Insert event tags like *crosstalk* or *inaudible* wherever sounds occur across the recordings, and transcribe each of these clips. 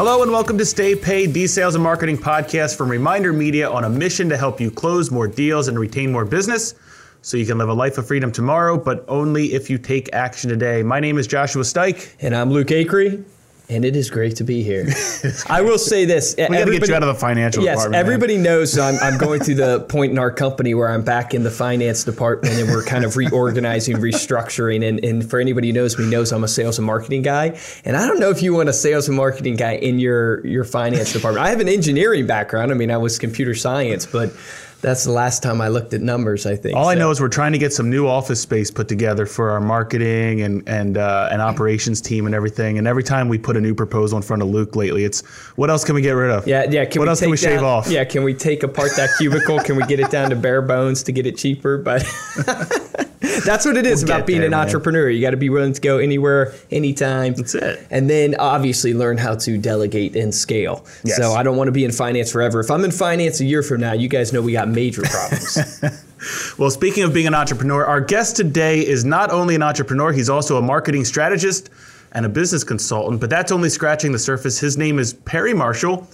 Hello and welcome to Stay Paid, the sales and marketing podcast from Reminder Media on a mission to help you close more deals and retain more business so you can live a life of freedom tomorrow, but only if you take action today. My name is Joshua Stike. And I'm Luke Acree. And it is great to be here. *laughs* I will say this: we got to get you out of the financial yes, department. everybody man. knows I'm, I'm going through the point in our company where I'm back in the finance department, and we're kind of reorganizing, restructuring. And, and for anybody who knows me, knows I'm a sales and marketing guy. And I don't know if you want a sales and marketing guy in your your finance department. I have an engineering background. I mean, I was computer science, but that's the last time I looked at numbers. I think. All so. I know is we're trying to get some new office space put together for our marketing and and uh, and operations team and everything. And every time we put a new proposal in front of Luke lately, it's what else can we get rid of? Yeah, yeah. what else can we down, shave off? Yeah, can we take apart that cubicle? can we get it down to bare bones to get it cheaper? But *laughs* *laughs* that's what it is we'll about being there, an man. entrepreneur. You got to be willing to go anywhere, anytime. That's it. And then obviously learn how to delegate and scale. Yes. So I don't want to be in finance forever. If I'm in finance a year from now, you guys know we got major problems. *laughs* well, speaking of being an entrepreneur, our guest today is not only an entrepreneur, he's also a marketing strategist and a business consultant, but that's only scratching the surface. His name is Perry Marshall,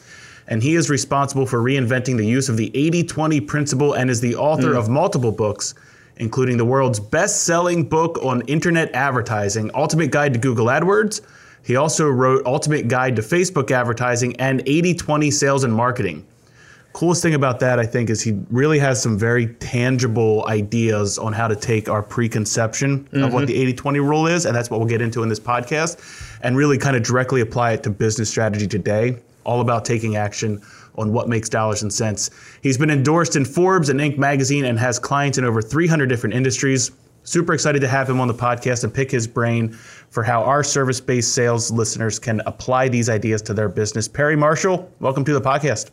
and he is responsible for reinventing the use of the 80 20 principle and is the author mm. of multiple books, including the world's best selling book on internet advertising, Ultimate Guide to Google AdWords. He also wrote Ultimate Guide to Facebook Advertising and 80 20 Sales and Marketing coolest thing about that, I think, is he really has some very tangible ideas on how to take our preconception mm-hmm. of what mm-hmm. the 80 20 rule is. And that's what we'll get into in this podcast and really kind of directly apply it to business strategy today. All about taking action on what makes dollars and cents. He's been endorsed in Forbes and Inc. magazine and has clients in over 300 different industries. Super excited to have him on the podcast and pick his brain for how our service based sales listeners can apply these ideas to their business. Perry Marshall, welcome to the podcast.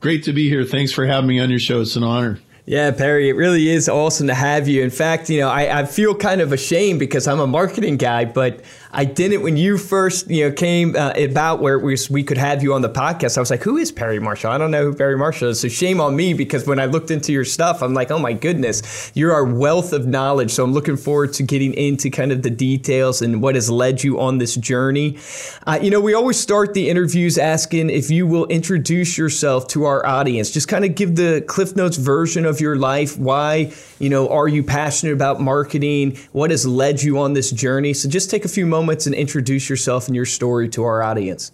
Great to be here. Thanks for having me on your show. It's an honor. Yeah, Perry, it really is awesome to have you. In fact, you know, I, I feel kind of ashamed because I'm a marketing guy, but I didn't when you first you know came uh, about where we, we could have you on the podcast. I was like, who is Perry Marshall? I don't know who Perry Marshall is. So shame on me because when I looked into your stuff, I'm like, oh my goodness, you're our wealth of knowledge. So I'm looking forward to getting into kind of the details and what has led you on this journey. Uh, you know, we always start the interviews asking if you will introduce yourself to our audience. Just kind of give the Cliff Notes version of your life. Why you know are you passionate about marketing? What has led you on this journey? So just take a few moments moments and introduce yourself and your story to our audience.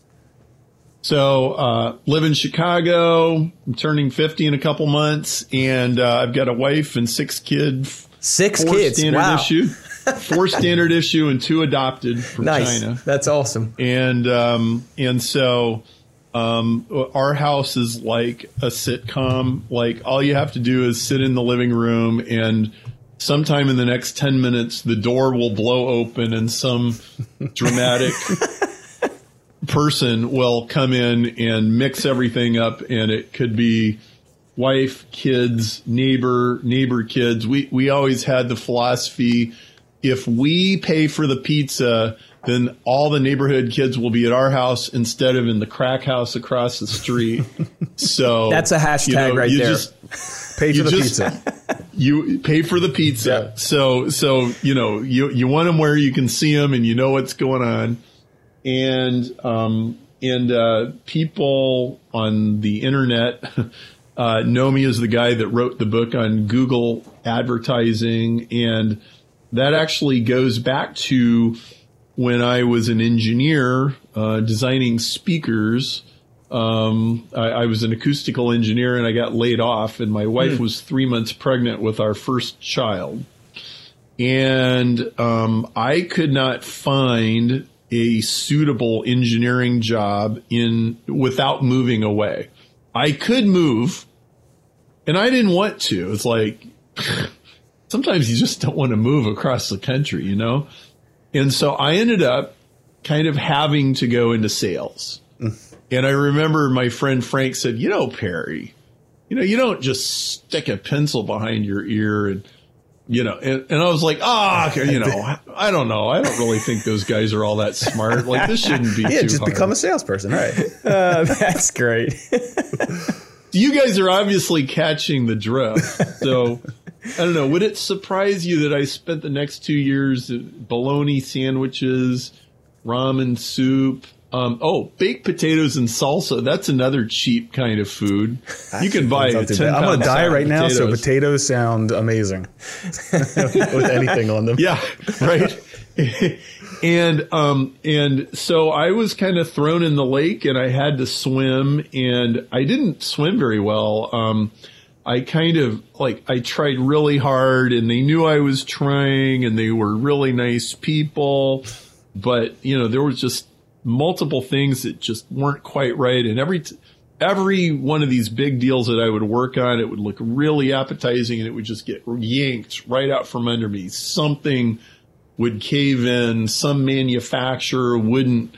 So, uh, live in Chicago. I'm turning 50 in a couple months, and uh, I've got a wife and six kids. Six kids. Standard wow. issue. *laughs* Four standard issue and two adopted from nice. China. That's awesome. And um, and so um, our house is like a sitcom. Like all you have to do is sit in the living room and sometime in the next 10 minutes, the door will blow open and some dramatic *laughs* person will come in and mix everything up. And it could be wife, kids, neighbor, neighbor kids. We, we always had the philosophy if we pay for the pizza, then all the neighborhood kids will be at our house instead of in the crack house across the street. *laughs* So that's a hashtag you know, right there. Just, pay for the just, pizza. *laughs* You pay for the pizza. Yeah. So so you know you you want them where you can see them and you know what's going on, and um and uh, people on the internet. *laughs* Uh, know me as the guy that wrote the book on Google advertising, and that actually goes back to when I was an engineer uh, designing speakers. Um, I, I, was an acoustical engineer and I got laid off, and my wife mm. was three months pregnant with our first child. And um, I could not find a suitable engineering job in without moving away. I could move, and I didn't want to. It's like *sighs* sometimes you just don't want to move across the country, you know? And so I ended up kind of having to go into sales. And I remember my friend Frank said, you know, Perry, you know, you don't just stick a pencil behind your ear and, you know, and, and I was like, ah, oh, you know, *laughs* I don't know. I don't really think those guys are all that smart. Like this shouldn't be. *laughs* yeah, just hard. become a salesperson, right? *laughs* Uh, that's great. you guys are obviously catching the drift. So I don't know. Would it surprise you that I spent the next two years bologna sandwiches, ramen soup, Um, oh, baked potatoes and salsa. That's another cheap kind of food. You can buy a 10. I'm gonna pound diet sack of right now, so potatoes. potatoes sound amazing *laughs* with anything on them. Yeah, right. *laughs* and um and so I was kind of thrown in the lake and I had to swim and I didn't swim very well. Um I kind of like I tried really hard and they knew I was trying and they were really nice people, but you know, there was just multiple things that just weren't quite right and every t- every one of these big deals that I would work on, it would look really appetizing and it would just get yanked right out from under me. Something would cave in, some manufacturer wouldn't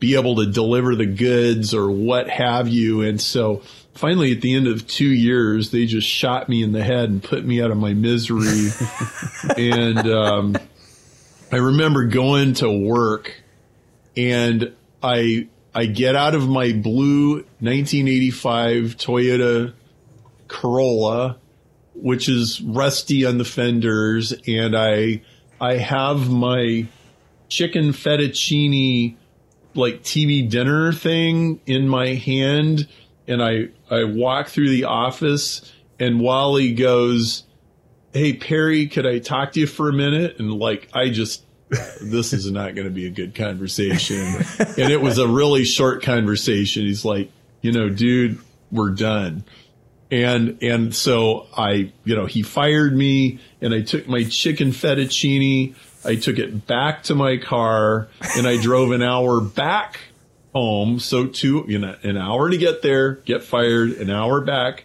be able to deliver the goods or what have you. And so finally, at the end of two years, they just shot me in the head and put me out of my misery. *laughs* and um, I remember going to work and I I get out of my blue 1985 Toyota Corolla, which is rusty on the fenders, and I I have my chicken fettuccine like TV dinner thing in my hand, and I I walk through the office, and Wally goes, "Hey Perry, could I talk to you for a minute?" And like I just this is not going to be a good conversation. and it was a really short conversation. He's like, you know, dude, we're done. And, and so I, you know, he fired me and I took my chicken fettuccine. I took it back to my car and I drove an hour back home. So two, you know, an hour to get there, get fired, an hour back.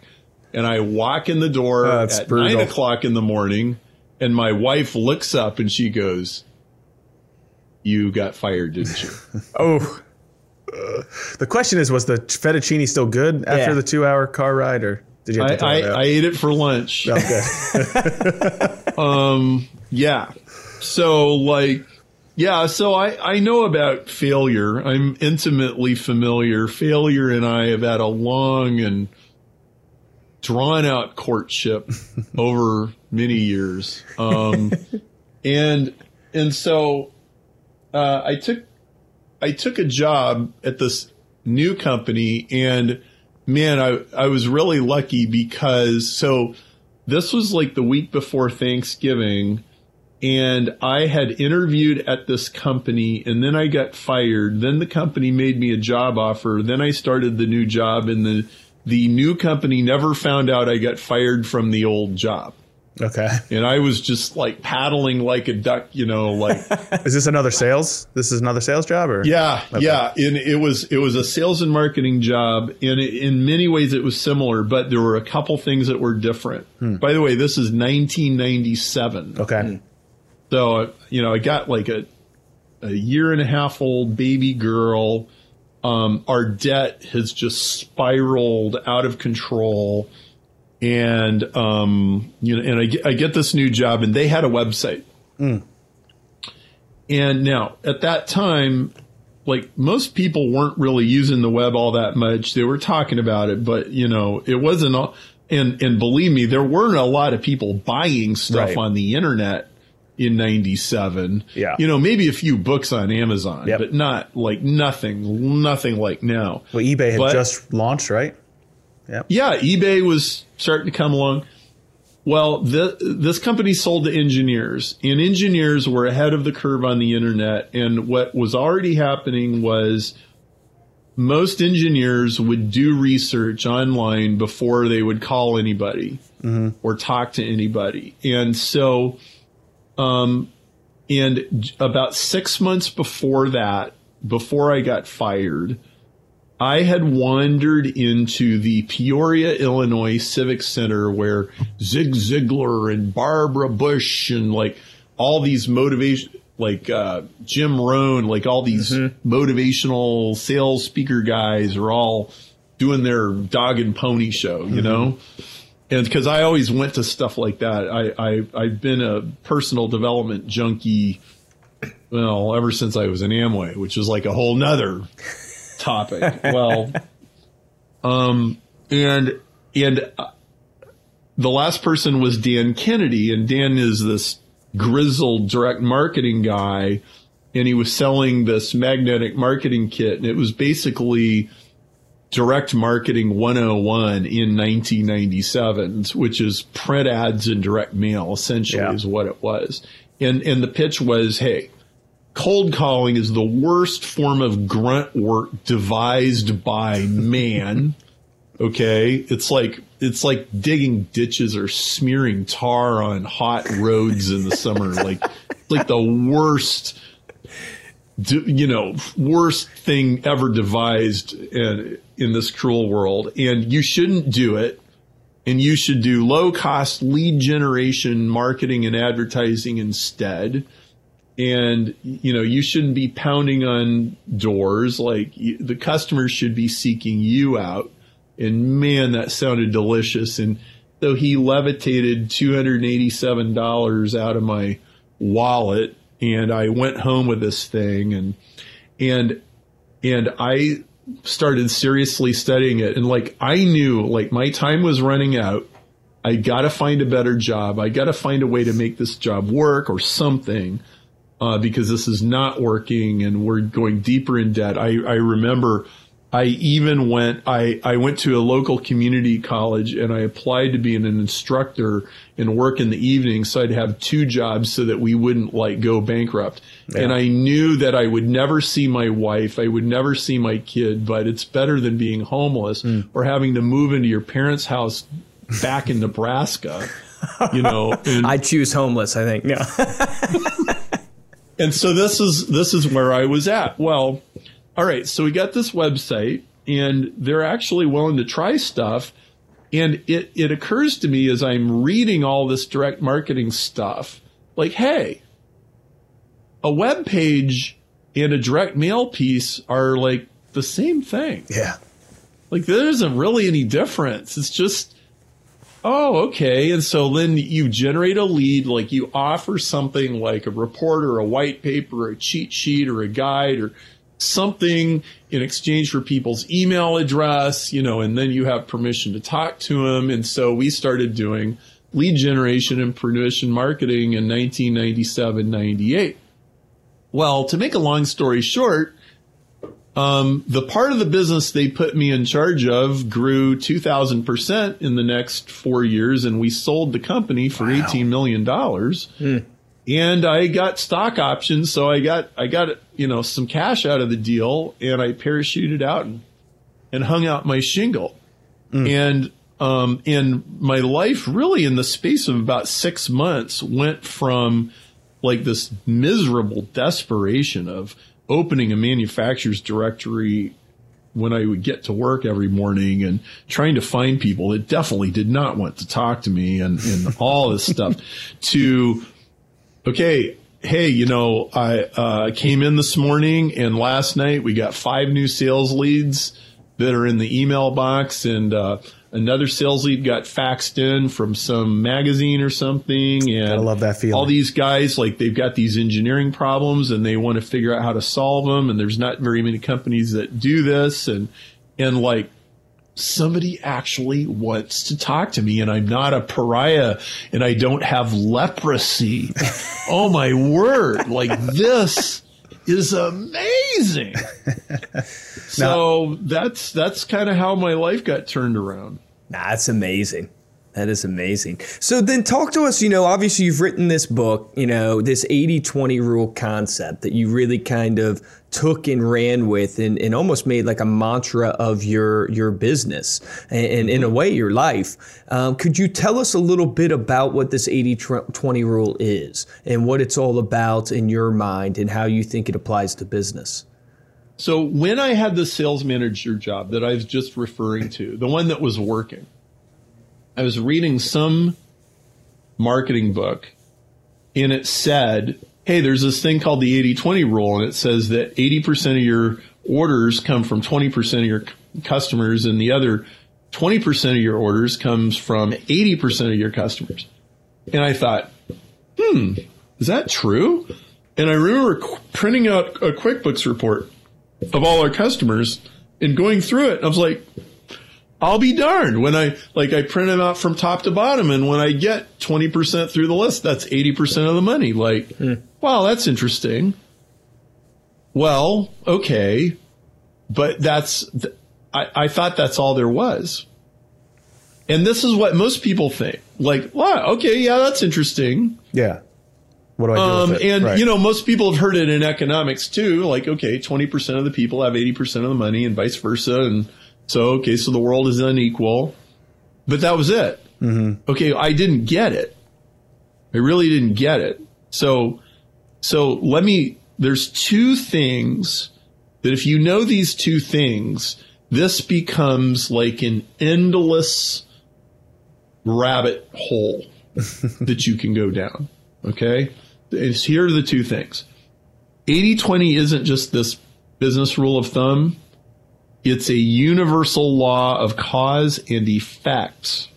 And I walk in the door Oh, that's at brutal. nine o'clock in the morning and my wife looks up and she goes, you got fired, didn't you? *laughs* Oh, The question is, was the fettuccine still good after Yeah. the two-hour car ride, or did you have I, to throw I, it? I ate it for lunch. Okay. *laughs* Um, yeah. So like, yeah. So I, I know about failure. I'm intimately familiar. Failure and I have had a long and drawn out courtship *laughs* over many years. Um, and, and so, uh, I took, I took a job at this new company and man, I, I was really lucky because so this was like the week before Thanksgiving and I had interviewed at this company and then I got fired. Then the company made me a job offer. Then I started the new job and the, the new company never found out I got fired from the old job. okay. And I was just like paddling like a duck, you know, like *laughs* Is this another sales? This is another sales job, or Yeah, yeah, and it was it was a sales and marketing job, and it, in many ways it was similar, but there were a couple things that were different. Hmm. By the way, this is 1997, Okay. Hmm. So you know I got like a a year and a half old baby girl. Um, our debt has just spiraled out of control, and um, you know, and I get, I get this new job, and they had a website. And now at that time, like most people weren't really using the web all that much. They were talking about it, but you know, it wasn't all, and, and believe me, there weren't a lot of people buying stuff Right. on the internet in 97. Yeah. You know, maybe a few books on Amazon, Yep. but not like nothing, nothing like now. Well, eBay had But- just launched, right? Yeah, eBay was starting to come along. Well, the, this company sold to engineers, and engineers were ahead of the curve on the internet. And what was already happening was most engineers would do research online before they would call anybody mm-hmm. or talk to anybody. And so, um, and about six months before that, before I got fired, I had wandered into the Peoria, Illinois Civic Center where Zig Ziglar and Barbara Bush and like all these motivation, like uh, Jim Rohn, like all these motivational sales speaker guys are all doing their dog and pony show, you know? And because I always went to stuff like that, I, I, I've been a personal development junkie, well, ever since I was in Amway, which is like a whole nother topic. *laughs* well, um, and and uh, the last person was Dan Kennedy, and Dan is this grizzled direct marketing guy, and he was selling this magnetic marketing kit, and it was basically direct marketing 101 in 1997, which is print ads and direct mail, essentially, Yeah. is what it was. And and the pitch was, hey, cold calling is the worst form of grunt work devised by man. *laughs* Okay, it's like it's like digging ditches or smearing tar on hot roads in the summer. *laughs* like like the worst, you know, worst thing ever devised in, in this cruel world. And you shouldn't do it. And you should do low cost lead generation marketing and advertising instead and you know you shouldn't be pounding on doors like the customers should be seeking you out and man that sounded delicious and though he levitated $287 out of my wallet and I went home with this thing and and and I started seriously studying it. And like I knew like my time was running out. I got to find a better job. I got to find a way to make this job work or something uh, because this is not working and we're going deeper in debt. I, I remember I even went, I, I went to a local community college and I applied to be an instructor and work in the evening. So I'd have two jobs so that we wouldn't like go bankrupt. And I knew that I would never see my wife. I would never see my kid, but it's better than being homeless hmm. or having to move into your parents' house back in Nebraska, *laughs* you know, and, I choose homeless. I think. Yeah. *laughs* and so this is this is where I was at. Well, all right, so we got this website and they're actually willing to try stuff. And it, it occurs to me as I'm reading all this direct marketing stuff, like, hey, a web page and a direct mail piece are like the same thing. Yeah. Like there isn't really any difference. It's just, oh, okay. And so then you generate a lead, like you offer something like a report or a white paper or a cheat sheet or a guide or something in exchange for people's email address, you know, and then you have permission to talk to them. And so we started doing lead generation and permission marketing in 1997, 98. Well, to make a long story short, um, the part of the business they put me in charge of grew 2,000% in the next four years, and we sold the company for $18 million. And I got stock options, so I got, I got, you know, some cash out of the deal, and I parachuted out and, and hung out my shingle. And, um, and my life really in the space of about six months went from like this miserable desperation of opening a manufacturer's directory when I would get to work every morning and trying to find people that definitely did not want to talk to me and, and all this stuff *laughs* to, okay, hey, you know, I uh, came in this morning and last night we got five new sales leads that are in the email box and uh, another sales lead got faxed in from some magazine or something and I love that feeling. all these guys like they've got these engineering problems and they want to figure out how to solve them and there's not very many companies that do this and and like somebody actually wants to talk to me and I'm not a pariah and I don't have leprosy. *laughs* oh my word. Like this is amazing. *laughs* so that's that's kind of how my life got turned around. Nah, that's amazing. That is amazing. So then talk to us, you know, obviously you've written this book, you know, this 80-20 rule concept that you really kind of took and ran with and, and almost made like a mantra of your your business and, and in a way your life. Um, could you tell us a little bit about what this 80-20 rule is and what it's all about in your mind and how you think it applies to business? So when I had the sales manager job that I was just referring to, the one that was working, I was reading some marketing book and it said, Hey, there's this thing called the 80-20 rule. And it says that 80% of your orders come from 20% of your customers and the other 20% of your orders comes from 80% of your customers. And I thought, hmm, is that true? And I remember printing out a QuickBooks report of all our customers and going through it. I was like, I'll be darned when I, like, I print them out from top to bottom. And when I get 20% through the list, that's 80% of the money. Like, wow, that's interesting. well, okay, but that's, I, I thought that's all there was. And this is what most people think. Like, wow, okay, yeah, that's interesting. Yeah. What do I do Um, with it? and Right. you know, most people have heard it in economics too. Like, okay, twenty percent of the people have eighty percent of the money, and vice versa. And so, okay, so the world is unequal. But that was it. Mm-hmm. Okay, I didn't get it. I really didn't get it. So, so let me. There's two things that if you know these two things, this becomes like an endless rabbit hole *laughs* that you can go down. Okay? It's, here are the two things 80 20 isn't just this business rule of thumb, it's a universal law of cause and effect.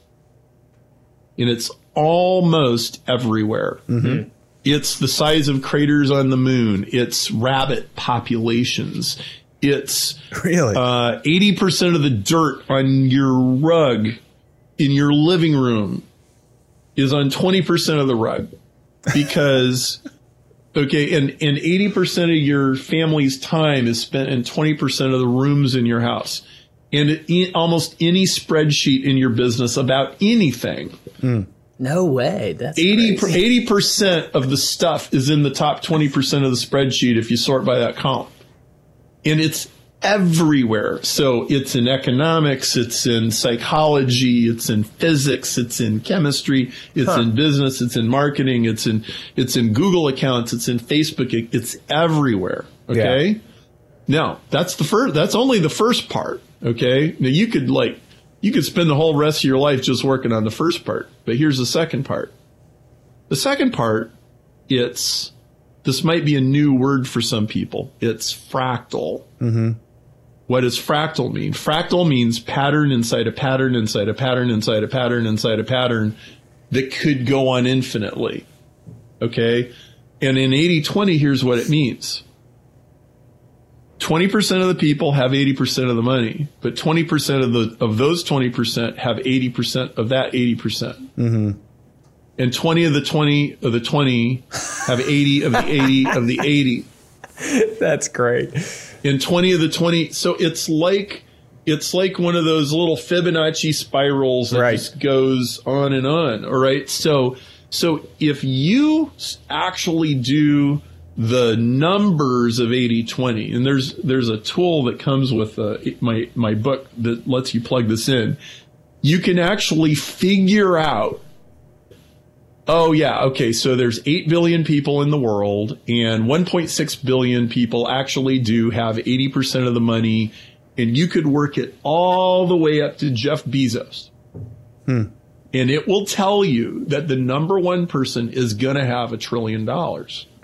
And it's almost everywhere. It's the size of craters on the moon, it's rabbit populations. It's really? uh, 80% of the dirt on your rug in your living room is on 20% of the rug because okay and and 80% of your family's time is spent in 20% of the rooms in your house and in almost any spreadsheet in your business about anything hmm. No way. That's 80 crazy. percent of the stuff is in the top 20% of the spreadsheet if you sort by that column. And it's everywhere. So it's in economics, it's in psychology, it's in physics, it's in chemistry, it's in business, it's in marketing, it's in it's in Google accounts, it's in Facebook, it- it's everywhere. Okay? Now, that's the first that's only the first part, okay? Now you could like you could spend the whole rest of your life just working on the first part. But here's the second part. The second part, it's this might be a new word for some people. It's fractal. Mm-hmm. What does fractal mean? Fractal means pattern inside a pattern inside a pattern inside a pattern inside a pattern that could go on infinitely. Okay? And in 80 20, here's what it means 20% of the people have 80% of the money, but 20% of the of those 20% have 80% of that 80%. Mm-hmm. And 20 of the 20 of the 20 have 80 of the 80 of the 80. *laughs* That's great. And 20 of the 20 so it's like it's like one of those little Fibonacci spirals that Right. just goes on and on. All right. So so if you actually do the numbers of 80-20, and there's there's a tool that comes with uh, my my book that lets you plug this in. You can actually figure out Oh yeah, okay. So there's 8 billion people in the world and 1.6 billion people actually do have 80% of the money and you could work it all the way up to Jeff Bezos. Hmm. And it will tell you that the number one person is going to have a trillion dollars. *laughs*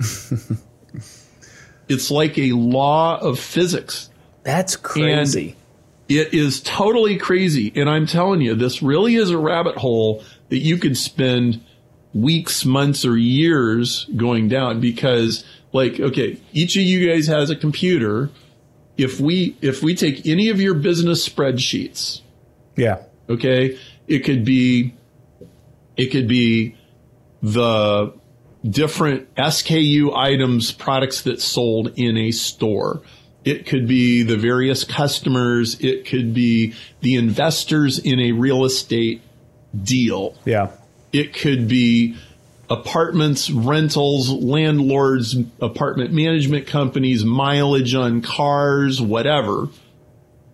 it's like a law of physics. That's crazy. It is totally crazy. And I'm telling you, this really is a rabbit hole that you could spend weeks, months, or years going down because like, okay, each of you guys has a computer. If we, if we take any of your business spreadsheets, yeah. okay, it could be, it could be the different SKU items, products that sold in a store. It could be the various customers. It could be the investors in a real estate deal. Yeah. It could be apartments, rentals, landlords, apartment management companies, mileage on cars, whatever.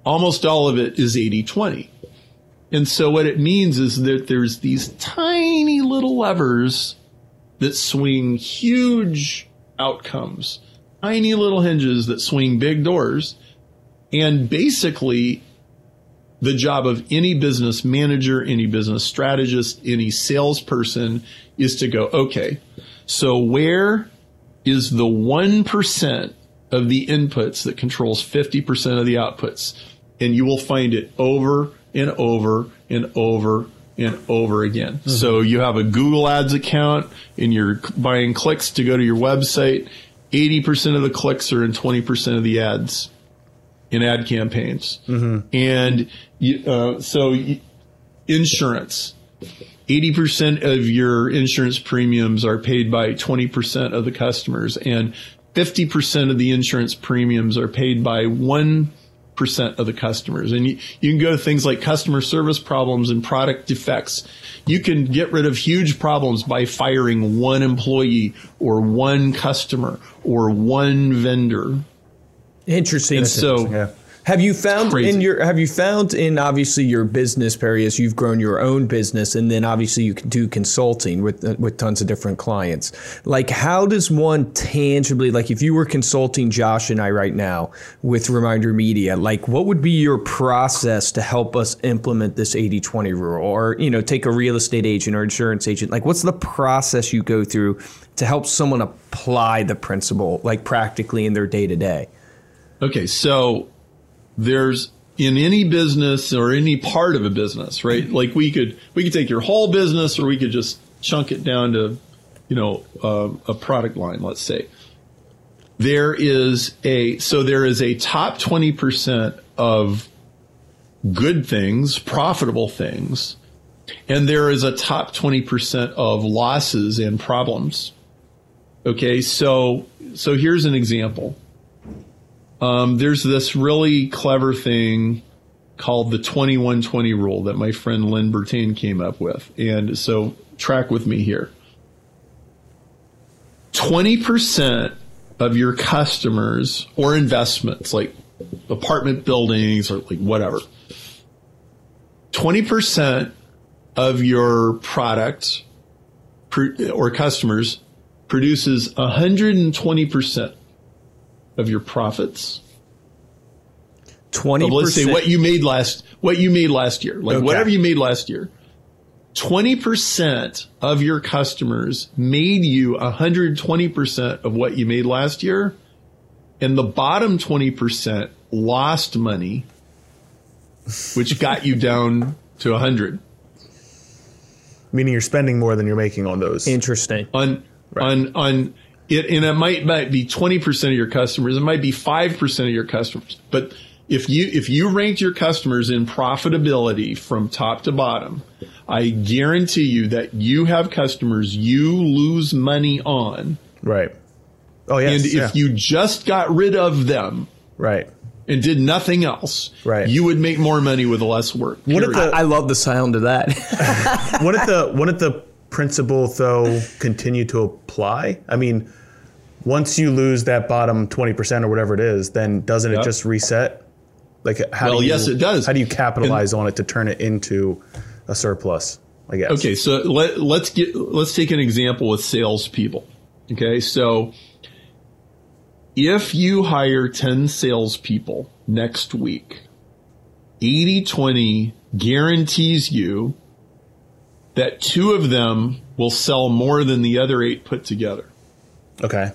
Almost all of it is 80 20. And so what it means is that there's these tiny little levers that swing huge outcomes, tiny little hinges that swing big doors. And basically, the job of any business manager, any business strategist, any salesperson is to go, okay, so where is the 1% of the inputs that controls 50% of the outputs? And you will find it over and over and over and over again. Mm-hmm. So you have a Google Ads account and you're buying clicks to go to your website. 80% of the clicks are in 20% of the ads in ad campaigns. And you, uh, so insurance. 80% of your insurance premiums are paid by 20% of the customers and 50% of the insurance premiums are paid by 1% of the customers. And you, you can go to things like customer service problems and product defects. You can get rid of huge problems by firing one employee or one customer or one vendor. Interesting. And so, Yeah. Have you found crazy. in your have you found in obviously your business Perry as you've grown your own business and then obviously you can do consulting with uh, with tons of different clients. Like how does one tangibly like if you were consulting Josh and I right now with Reminder Media, like what would be your process to help us implement this 80/20 rule or you know take a real estate agent or insurance agent? Like what's the process you go through to help someone apply the principle like practically in their day to day? Okay, so there's in any business or any part of a business, right? Like we could we could take your whole business, or we could just chunk it down to, you know, uh, a product line. Let's say there is a so there is a top twenty percent of good things, profitable things, and there is a top twenty percent of losses and problems. Okay, so so here's an example. Um, there's this really clever thing called the 2120 rule that my friend Lynn Bertain came up with. And so track with me here. 20% of your customers or investments, like apartment buildings or like whatever, 20% of your product or customers produces 120% of your profits. Twenty Of, let's say percent. what you made last what you made last year, like Okay. whatever you made last year. Twenty percent of your customers made you hundred twenty percent of what you made last year, and the bottom twenty percent lost money, which got you down to hundred. Meaning you're spending more than you're making on those. Interesting. on on on it and it might, might be 20% of your customers it might be 5% of your customers but if you if you ranked your customers in profitability from top to bottom i guarantee you that you have customers you lose money on right. Oh yes. and if yeah. you just got rid of them right. and did nothing else Right. you would make more money with less work What if the I love the sound of that. *laughs* wouldn't the wouldn't the principle though continue to apply? I mean, once you lose that bottom twenty percent or whatever it is, then doesn't it just reset? Like how Well, do you, yes, it does. How do you capitalize on it to turn it into a surplus? I guess. Okay, so let, let's get let's take an example with salespeople. Okay, so if you hire 10 salespeople next week, 80 20 guarantees you that two of them will sell more than the other eight put together. Okay.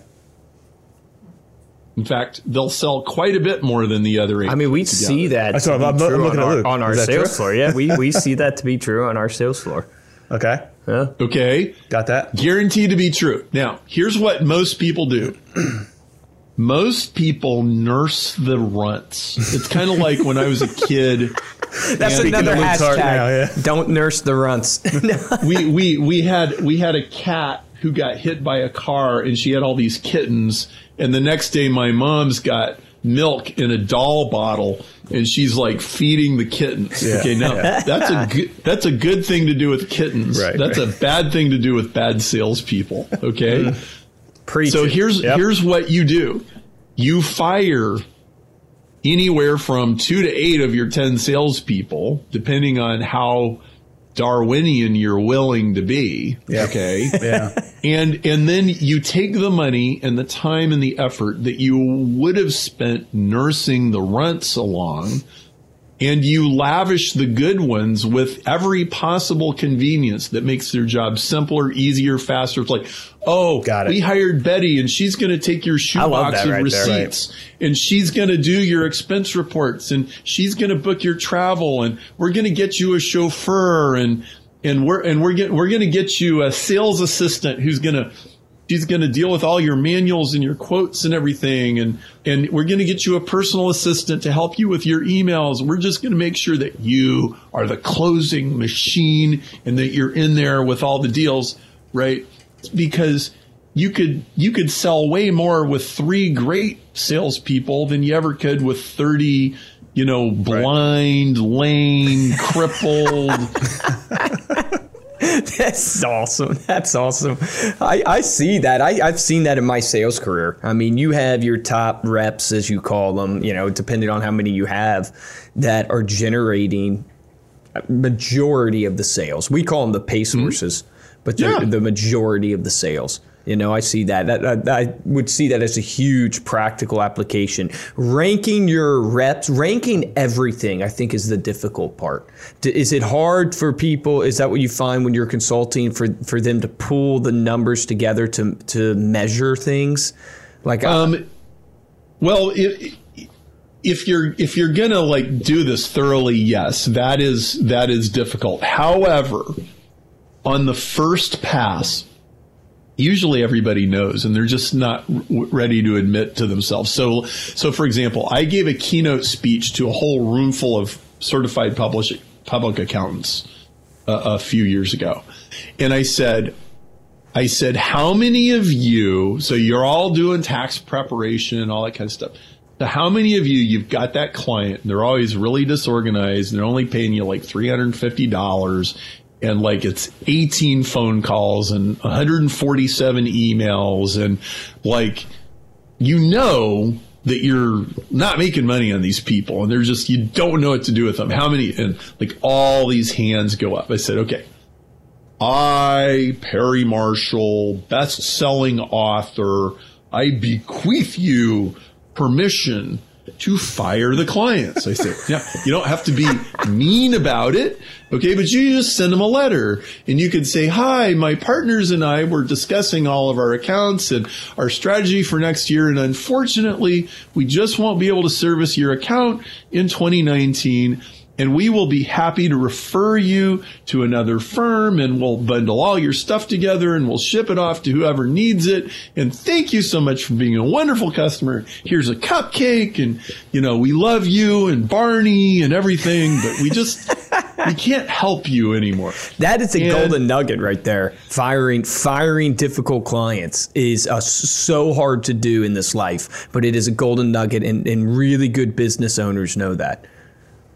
In fact, they'll sell quite a bit more than the other eight. I mean, we together. see that. That's to be I'm- I'm true looking on at our, on our sales true? floor. Yeah, we, we see that to be true on our sales floor. *laughs* Okay. Yeah. Okay. Got that. Guaranteed to be true. Now, here's what most people do. *clears throat* Most people nurse the runts. It's kind of like when I was a kid. *laughs* That's Speaking another hashtag. now, yeah. Don't nurse the runts. *laughs* We we we had we had a cat who got hit by a car, and she had all these kittens. And the next day, my mom's got milk in a doll bottle, and she's like feeding the kittens. Yeah. Okay, now Yeah. that's a good that's a good thing to do with kittens. Right, that's right. a bad thing to do with bad salespeople. Okay. *laughs* Preach. So here's Yep. here's what you do. You fire anywhere from two to eight of your ten salespeople, depending on how Darwinian you're willing to be. Okay. *laughs* Yeah. and and then you take the money and the time and the effort that you would have spent nursing the runts along and you lavish the good ones with every possible convenience that makes their job simpler, easier, faster. It's like, oh, Got it. we hired Betty and she's going to take your shoebox of right there. receipts and she's going to do your expense reports and she's going to book your travel and we're going to get you a chauffeur and and we're and we're get, we're going to get you a sales assistant who's going to she's going to deal with all your manuals and your quotes and everything and and we're going to get you a personal assistant to help you with your emails we're just going to make sure that you are the closing machine and that you're in there with all the deals right because you could you could sell way more with three great salespeople than you ever could with thirty, you know, blind, lame, crippled. *laughs* *laughs* That's awesome. That's awesome. I, I see that. I, I've seen that in my sales career. I mean, you have your top reps, as you call them, you know, depending on how many you have, that are generating majority of the sales. We call them the pay sources, mm-hmm. but yeah. the majority of the sales. You know, I see that. That, I would see that as a huge practical application. Ranking your reps, ranking everything, I think is the difficult part. Is it hard for people? Is that what you find when you're consulting for for them to pull the numbers together to to measure things? Like, um, well, it, if you're if you're gonna like do this thoroughly, yes, that is that is difficult. However, on the first pass, usually everybody knows and they're just not ready to admit to themselves. So, so for example, I gave a keynote speech to a whole room full of certified public, public accountants uh, a few years ago. And I said, I said, how many of you, so you're all doing tax preparation and all that kind of stuff. So how many of you, you've got that client and they're always really disorganized and they're only paying you like $350 and like it's 18 phone calls and 147 emails and like you know that you're not making money on these people and they're just you don't know what to do with them. How many and like all these hands go up. I said okay. I perry marshall best-selling author. I bequeath you permission to fire the clients. I say, yeah, you don't have to be mean about it. Okay. But you just send them a letter and you could say, hi, my partners and I were discussing all of our accounts and our strategy for next year. And unfortunately, we just won't be able to service your account in 2019 and we will be happy to refer you to another firm and we'll bundle all your stuff together and we'll ship it off to whoever needs it. And thank you so much for being a wonderful customer. Here's a cupcake and, you know, we love you and Barney and everything, but we just, *laughs* we can't help you anymore. That is a and, golden nugget right there. Firing, firing difficult clients is uh, so hard to do in this life, but it is a golden nugget and, and really good business owners know that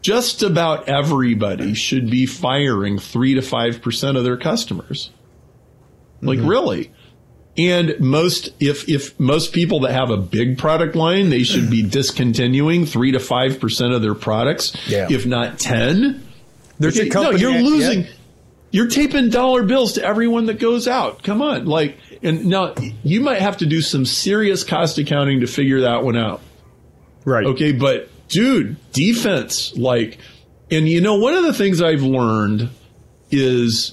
just about everybody should be firing three to five percent of their customers. Like mm-hmm. really. And most, if, if most people that have a big product line, they should be discontinuing three to five percent of their products, yeah. if not 10. There's okay, company. No, you're losing, you're taping dollar bills to everyone that goes out. Come on. Like, and now you might have to do some serious cost accounting to figure that one out. Right. Okay. But dude, defense, like, and you know, one of the things I've learned is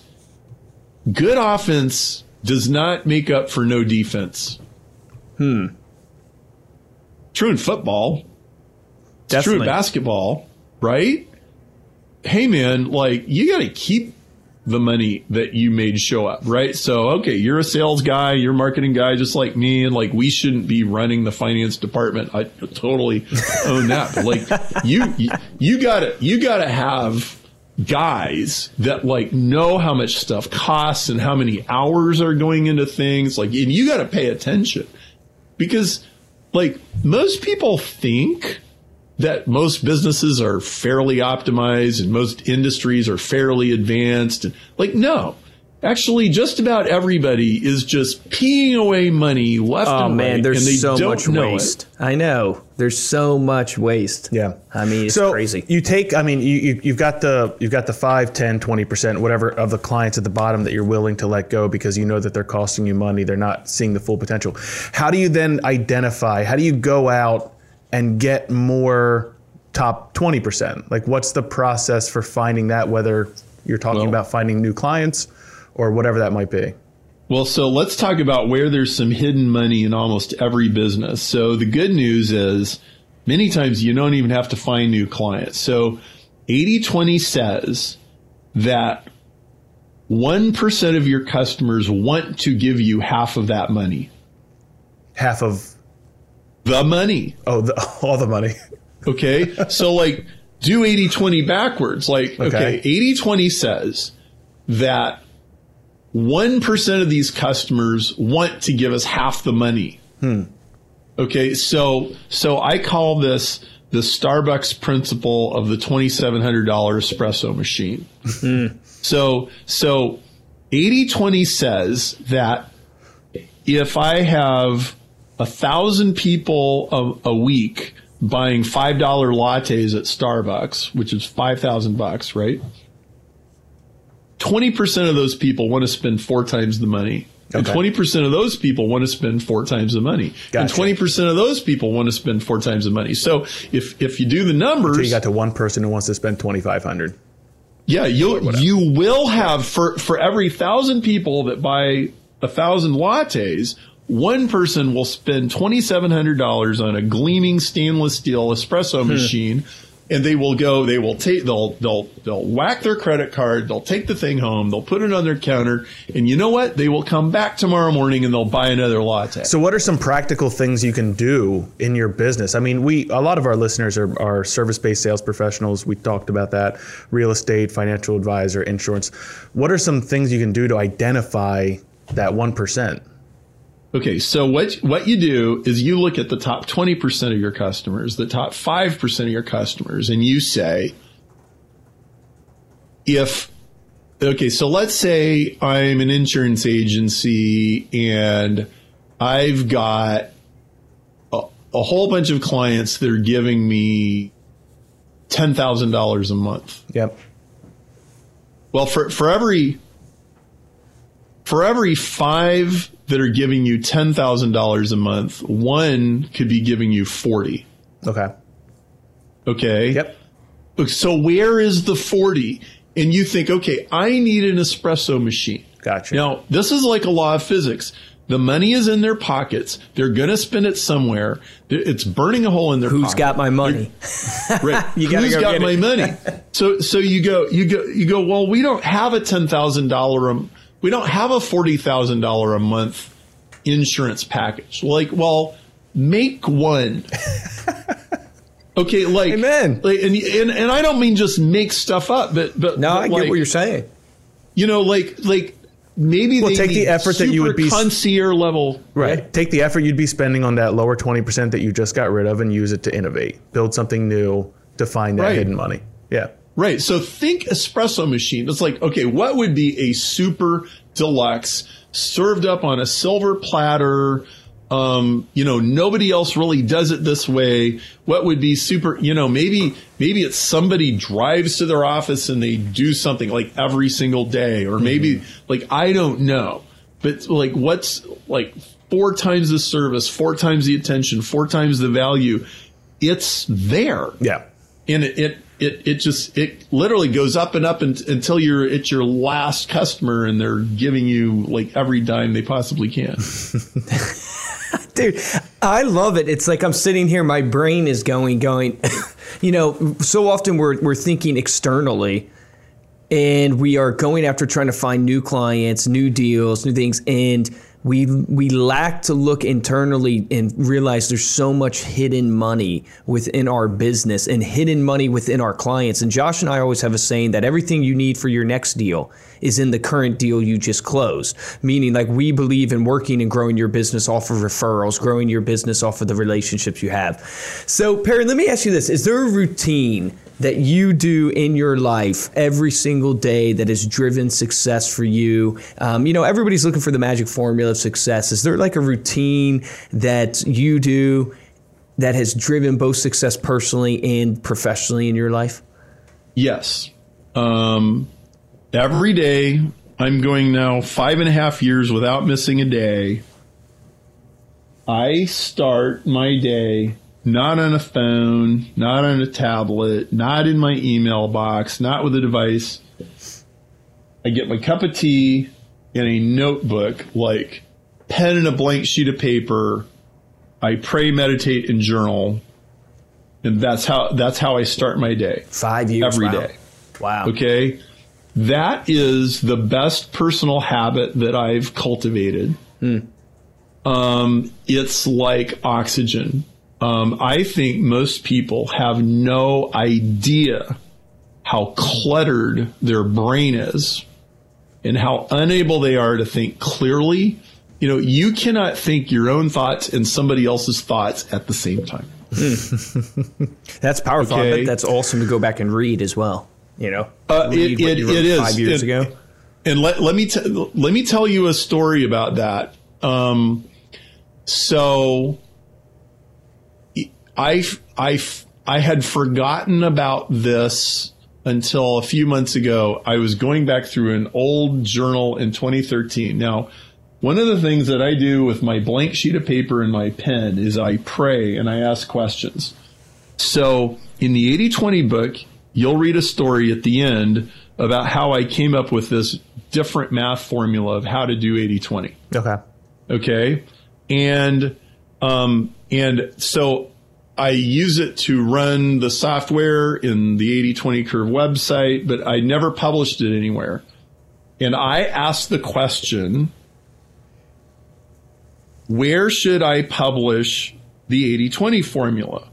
good offense does not make up for no defense. Hmm. True in football. It's true in basketball, right? Hey man, like you got to keep the money that you made show up, right? So, okay, you're a sales guy, you're a marketing guy, just like me, and like we shouldn't be running the finance department. I totally own that. But like *laughs* you, you, you gotta, you gotta have guys that like know how much stuff costs and how many hours are going into things. Like, and you gotta pay attention because like most people think that most businesses are fairly optimized and most industries are fairly advanced. And like, no. Actually, just about everybody is just peeing away money left oh, and man, right, there's and they so much waste. It. I know. There's so much waste. Yeah. I mean, it's so crazy. You take, I mean, you, you, have got the, you've got the 5, 10, 20%, whatever of the clients at the bottom that you're willing to let go because you know that they're costing you money. They're not seeing the full potential. How do you then identify, how do you go out and get more top 20%? Like, what's the process for finding that, whether you're talking well, about finding new clients or whatever that might be? Well, so let's talk about where there's some hidden money in almost every business. So the good news is many times you don't even have to find new clients. So 80 20 says that 1% of your customers want to give you half of that money. Half of the money. Oh, the, *laughs* all the money. Okay. so like do 80 20 backwards. Like, okay, 80 20 says that 1% of these customers want to give us half the money. Hmm. Okay, so so I call this the Starbucks principle of the $2700 espresso machine. Hmm. So so 80/20 says that if I have a thousand people a, a week buying five dollar lattes at Starbucks, which is five thousand bucks, right? Twenty percent of those people want to spend four times the money. And twenty percent of those people want to spend four times the money. And twenty percent of those people want to spend four times the money. So if if you do the numbers, So you got to one person who wants to spend twenty five hundred. yeah, you you will have for for every thousand people that buy a thousand lattes, one person will spend twenty seven hundred dollars on a gleaming stainless steel espresso hmm. machine, and they will go. They will take. They'll they'll they'll whack their credit card. They'll take the thing home. They'll put it on their counter, and you know what? They will come back tomorrow morning and they'll buy another latte. So, what are some practical things you can do in your business? I mean, we a lot of our listeners are, are service based sales professionals. We talked about that: real estate, financial advisor, insurance. What are some things you can do to identify that one percent? Okay, so what what you do is you look at the top 20% of your customers, the top 5% of your customers and you say if okay, so let's say I'm an insurance agency and I've got a, a whole bunch of clients that are giving me $10,000 a month. Yep. Well, for for every for every five that are giving you ten thousand dollars a month, one could be giving you forty. Okay. Okay. Yep. So where is the forty? And you think, okay, I need an espresso machine. Gotcha. Now, this is like a law of physics. The money is in their pockets. They're going to spend it somewhere. It's burning a hole in their Who's pocket. got my money? *laughs* Right. You Who's go got my money? *laughs* So so you go you go you go. Well, we don't have a ten thousand dollar um, we don't have a forty thousand dollar a month insurance package. Like, well, make one. *laughs* Okay, like Amen. Like, and, and and I don't mean just make stuff up, but but No, but I like, get what you're saying. You know, like like maybe Well, take the effort that you would be- concierge level. Right. Take the effort you'd be spending on that lower 20% that you just got rid of and use it to innovate, build something new to find that Right. hidden money. Yeah. Right. So think espresso machine. It's like, okay, what would be a super deluxe served up on a silver platter? Um, you know, nobody else really does it this way. What would be super, you know, maybe, maybe it's somebody drives to their office and they do something like every single day, or maybe like, I don't know, but like what's like four times the service, four times the attention, four times the value. It's there Yeah. And it, it it it just it literally goes up and up un until you're it's your last customer and they're giving you like every dime they possibly can. *laughs* Dude, I love it. It's like I'm sitting here, my brain is going, going. *laughs* you know, so often we're we're thinking externally, and we are going after trying to find new clients, new deals, new things, and we we lack to look internally and realize there's so much hidden money within our business and hidden money within our clients. And Josh and I always have a saying that everything you need for your next deal is in the current deal you just closed. Meaning, like we believe in working and growing your business off of referrals, growing your business off of the relationships you have. So, Perry, let me ask you this: Is there a routine? That you do in your life every single day that has driven success for you? Um, you know, everybody's looking for the magic formula of success. Is there like a routine that you do that has driven both success personally and professionally in your life? yes, um, every day I'm going now five and a half years without missing a day. I start my day not on a phone, not on a tablet, not in my email box, not with a device. I get my cup of tea and a notebook, like pen and a blank sheet of paper. I pray, meditate, and journal, and that's how that's how I start my day Five years every wow. day. Wow. Okay. That is the best personal habit that I've cultivated. Um, it's like oxygen. Um, I think most people have no idea how cluttered their brain is. and how unable they are to think clearly. You know, you cannot think your own thoughts and somebody else's thoughts at the same time. *laughs* That's powerful. Okay. that's awesome to go back and read as well. You know, Uh, it, what it, you wrote it is five years And- ago. And let, let me t- let me tell you a story about that. Um, so I I I had forgotten about this until a few months ago. I was going back through an old journal in 2013. Now, one of the things that I do with my blank sheet of paper and my pen is I pray and I ask questions. So in the 80 20 book, you'll read a story at the end about how I came up with this different math formula of how to do 80 20. Okay. Okay. And, um, and so I use it to run the software in the 80 20 curve website, but I never published it anywhere. And I asked the question, where should I publish the 80 20 formula?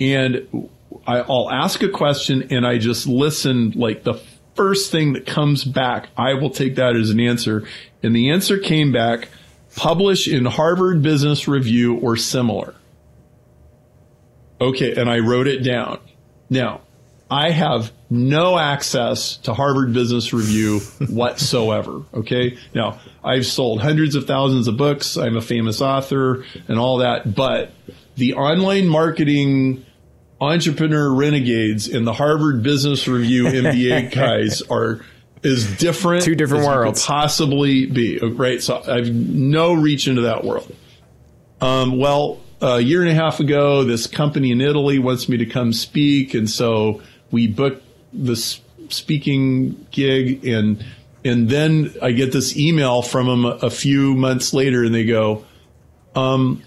And I, I'll ask a question and I just listen like the first thing that comes back, I will take that as an answer. And the answer came back, publish in Harvard Business Review or similar. Okay, and I wrote it down. Now, I have no access to Harvard Business Review *laughs* whatsoever. Okay. Now, I've sold hundreds of thousands of books. I'm a famous author and all that, but the online marketing entrepreneur renegades and the Harvard Business Review *laughs* MBA guys are is different Two different as you could worlds. possibly be. Right. So I've no reach into that world. Um, well, a year and a half ago, this company in Italy wants me to come speak, and so we booked this speaking gig, and and then I get this email from them a, a few months later, and they go, um,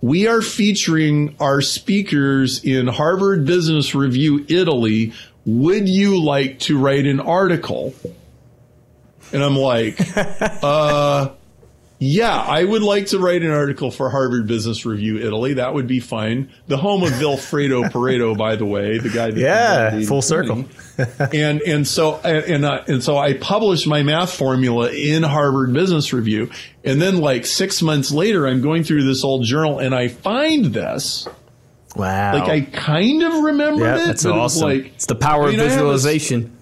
"We are featuring our speakers in Harvard Business Review Italy. Would you like to write an article?" And I'm like, *laughs* uh, yeah, I would like to write an article for Harvard Business Review Italy. That would be fine. The home of Vilfredo *laughs* Pareto, by the way, the guy that Yeah, full circle. *laughs* and and so and and, uh, and so I published my math formula in Harvard Business Review, and then like six months later, I'm going through this old journal and I find this. Wow. Like I kind of remember yeah, it. that's but it was awesome. Like it's the power I mean, of visualization.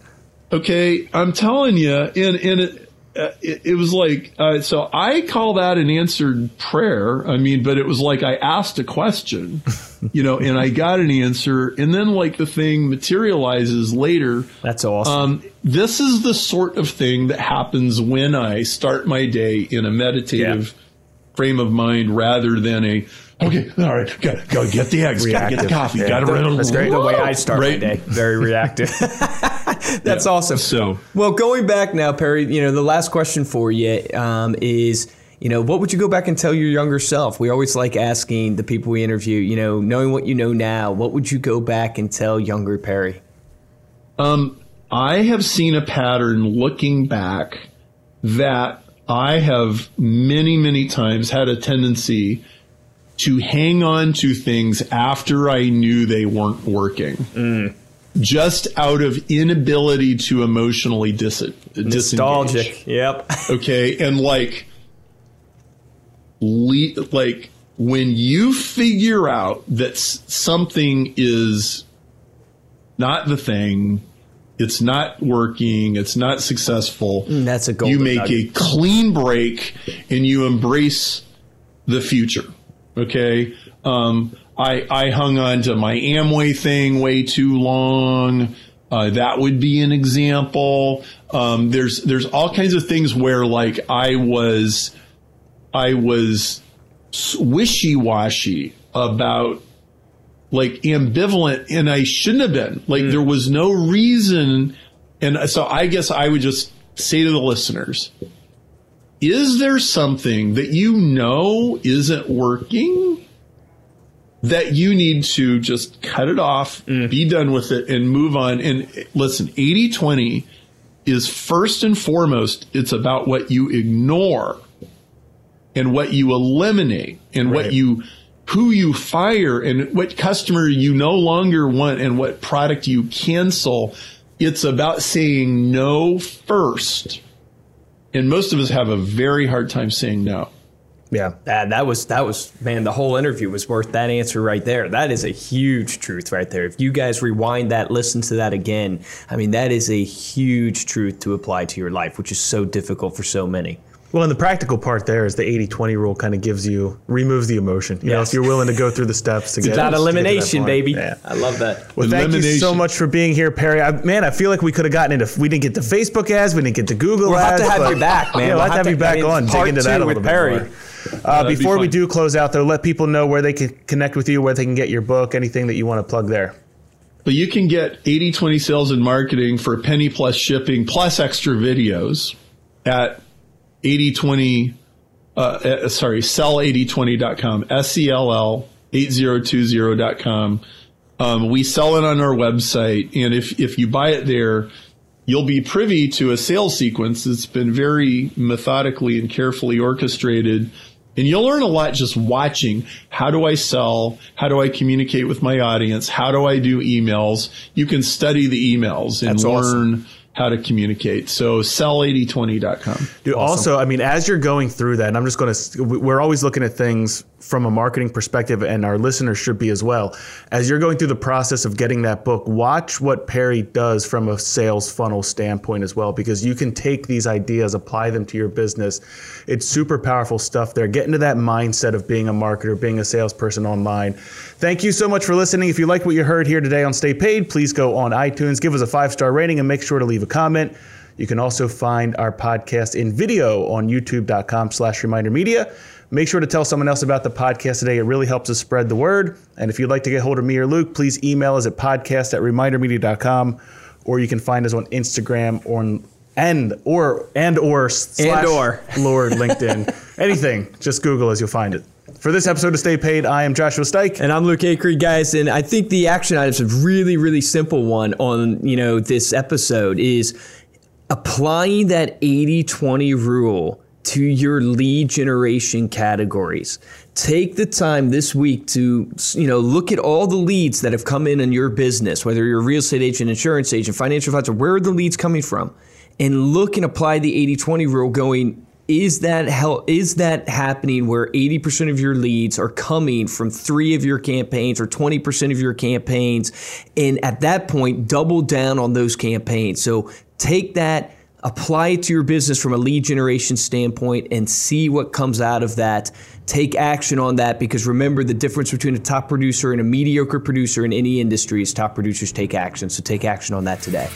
Okay, I'm telling you, and and it, uh, it, it was like uh, so. I call that an answered prayer. I mean, but it was like I asked a question, *laughs* you know, and I got an answer, and then like the thing materializes later. That's awesome. Um, this is the sort of thing that happens when I start my day in a meditative frame of mind rather than a okay, all right, got go get the eggs, got to get the coffee, Yeah. got to run. That's great. The way I start my day, very reactive. *laughs* That's awesome. So Well, going back now, Perry, you know, the last question for you um, is, you know, what would you go back and tell your younger self? We always like asking the people we interview, you know, knowing what you know now, what would you go back and tell younger Perry? Um, I have seen a pattern looking back that I have many, many times had a tendency to hang on to things after I knew they weren't working. Just out of inability to emotionally dis- disengage. Nostalgic. Yep. *laughs* Okay. And like, le- like when you figure out that s- something is not the thing, it's not working, it's not successful. Mm, that's a You make nugget. a clean break and you embrace the future. Okay. Um, I, I hung on to my Amway thing way too long. Uh, that would be an example. Um, there's there's all kinds of things where like I was I was wishy washy about like ambivalent, and I shouldn't have been. Like there was no reason, and so I guess I would just say to the listeners: Is there something that you know isn't working? that you need to just cut it off, mm. be done with it, and move on. And listen, 80 20 is first and foremost, it's about what you ignore and what you eliminate and Right. what you, who you fire and what customer you no longer want and what product you cancel. It's about saying no first And most of us have a very hard time saying no. Yeah, that, that was that was man. The whole interview was worth that answer right there. That is a huge truth right there. If you guys rewind that, listen to that again. I mean, that is a huge truth to apply to your life, which is so difficult for so many. Well, and the practical part there is the 80-20 rule kind of gives you removes the emotion. You yes. know, if you're willing to go through the steps to it's get about elimination, baby. Yeah. I love that. Well, thank you so much for being here, Perry. I, man, I feel like we could have gotten into. We didn't get to Facebook ads. We didn't get to Google *laughs* we'll ads. We'll have to have you back, man. Yeah, we'll, have to have you back I mean, on. Dig into that a little bit Perry. more. Uh, before we do close out, though, let people know where they can connect with you, where they can get your book, anything that you want to plug there. But you can get 80 20 sales and marketing for a penny plus shipping plus extra videos at 8020 uh, uh, sorry, sell8020.com, S-E-L-L 8020.com. Um, we sell it on our website. And if, if you buy it there, you'll be privy to a sales sequence that's been very methodically and carefully orchestrated. And you'll learn a lot just watching. How do I sell? How do I communicate with my audience? How do I do emails? You can study the emails and that's learn. Awesome how to communicate. So sell8020.com. Dude, awesome. also, I mean, as you're going through that, and I'm just going to, we're always looking at things from a marketing perspective, and our listeners should be as well. As you're going through the process of getting that book, watch what Perry does from a sales funnel standpoint as well, because you can take these ideas, apply them to your business. It's super powerful stuff there. Get into that mindset of being a marketer, being a salesperson online. Thank you so much for listening. If you like what you heard here today on Stay Paid, please go on iTunes, give us a five star rating, and make sure to leave a comment. You can also find our podcast in video on youtube.com slash reminder media. Make sure to tell someone else about the podcast today. It really helps us spread the word. And if you'd like to get hold of me or Luke, please email us at podcast at remindermedia.com or you can find us on Instagram or and or and or and or *laughs* Lord LinkedIn. Anything. Just Google as you'll find it. For this episode of Stay Paid, I am Joshua Stike. And I'm Luke Acree, guys. And I think the action items, a really, really simple one on, you know, this episode is applying that 80-20 rule to your lead generation categories. Take the time this week to, you know, look at all the leads that have come in in your business, whether you're a real estate agent, insurance agent, financial advisor, where are the leads coming from? And look and apply the 80-20 rule going, is that hell is that happening where 80% of your leads are coming from three of your campaigns or 20% of your campaigns and at that point double down on those campaigns so take that apply it to your business from a lead generation standpoint and see what comes out of that. Take action on that because remember the difference between a top producer and a mediocre producer in any industry is top producers take action. So take action on that today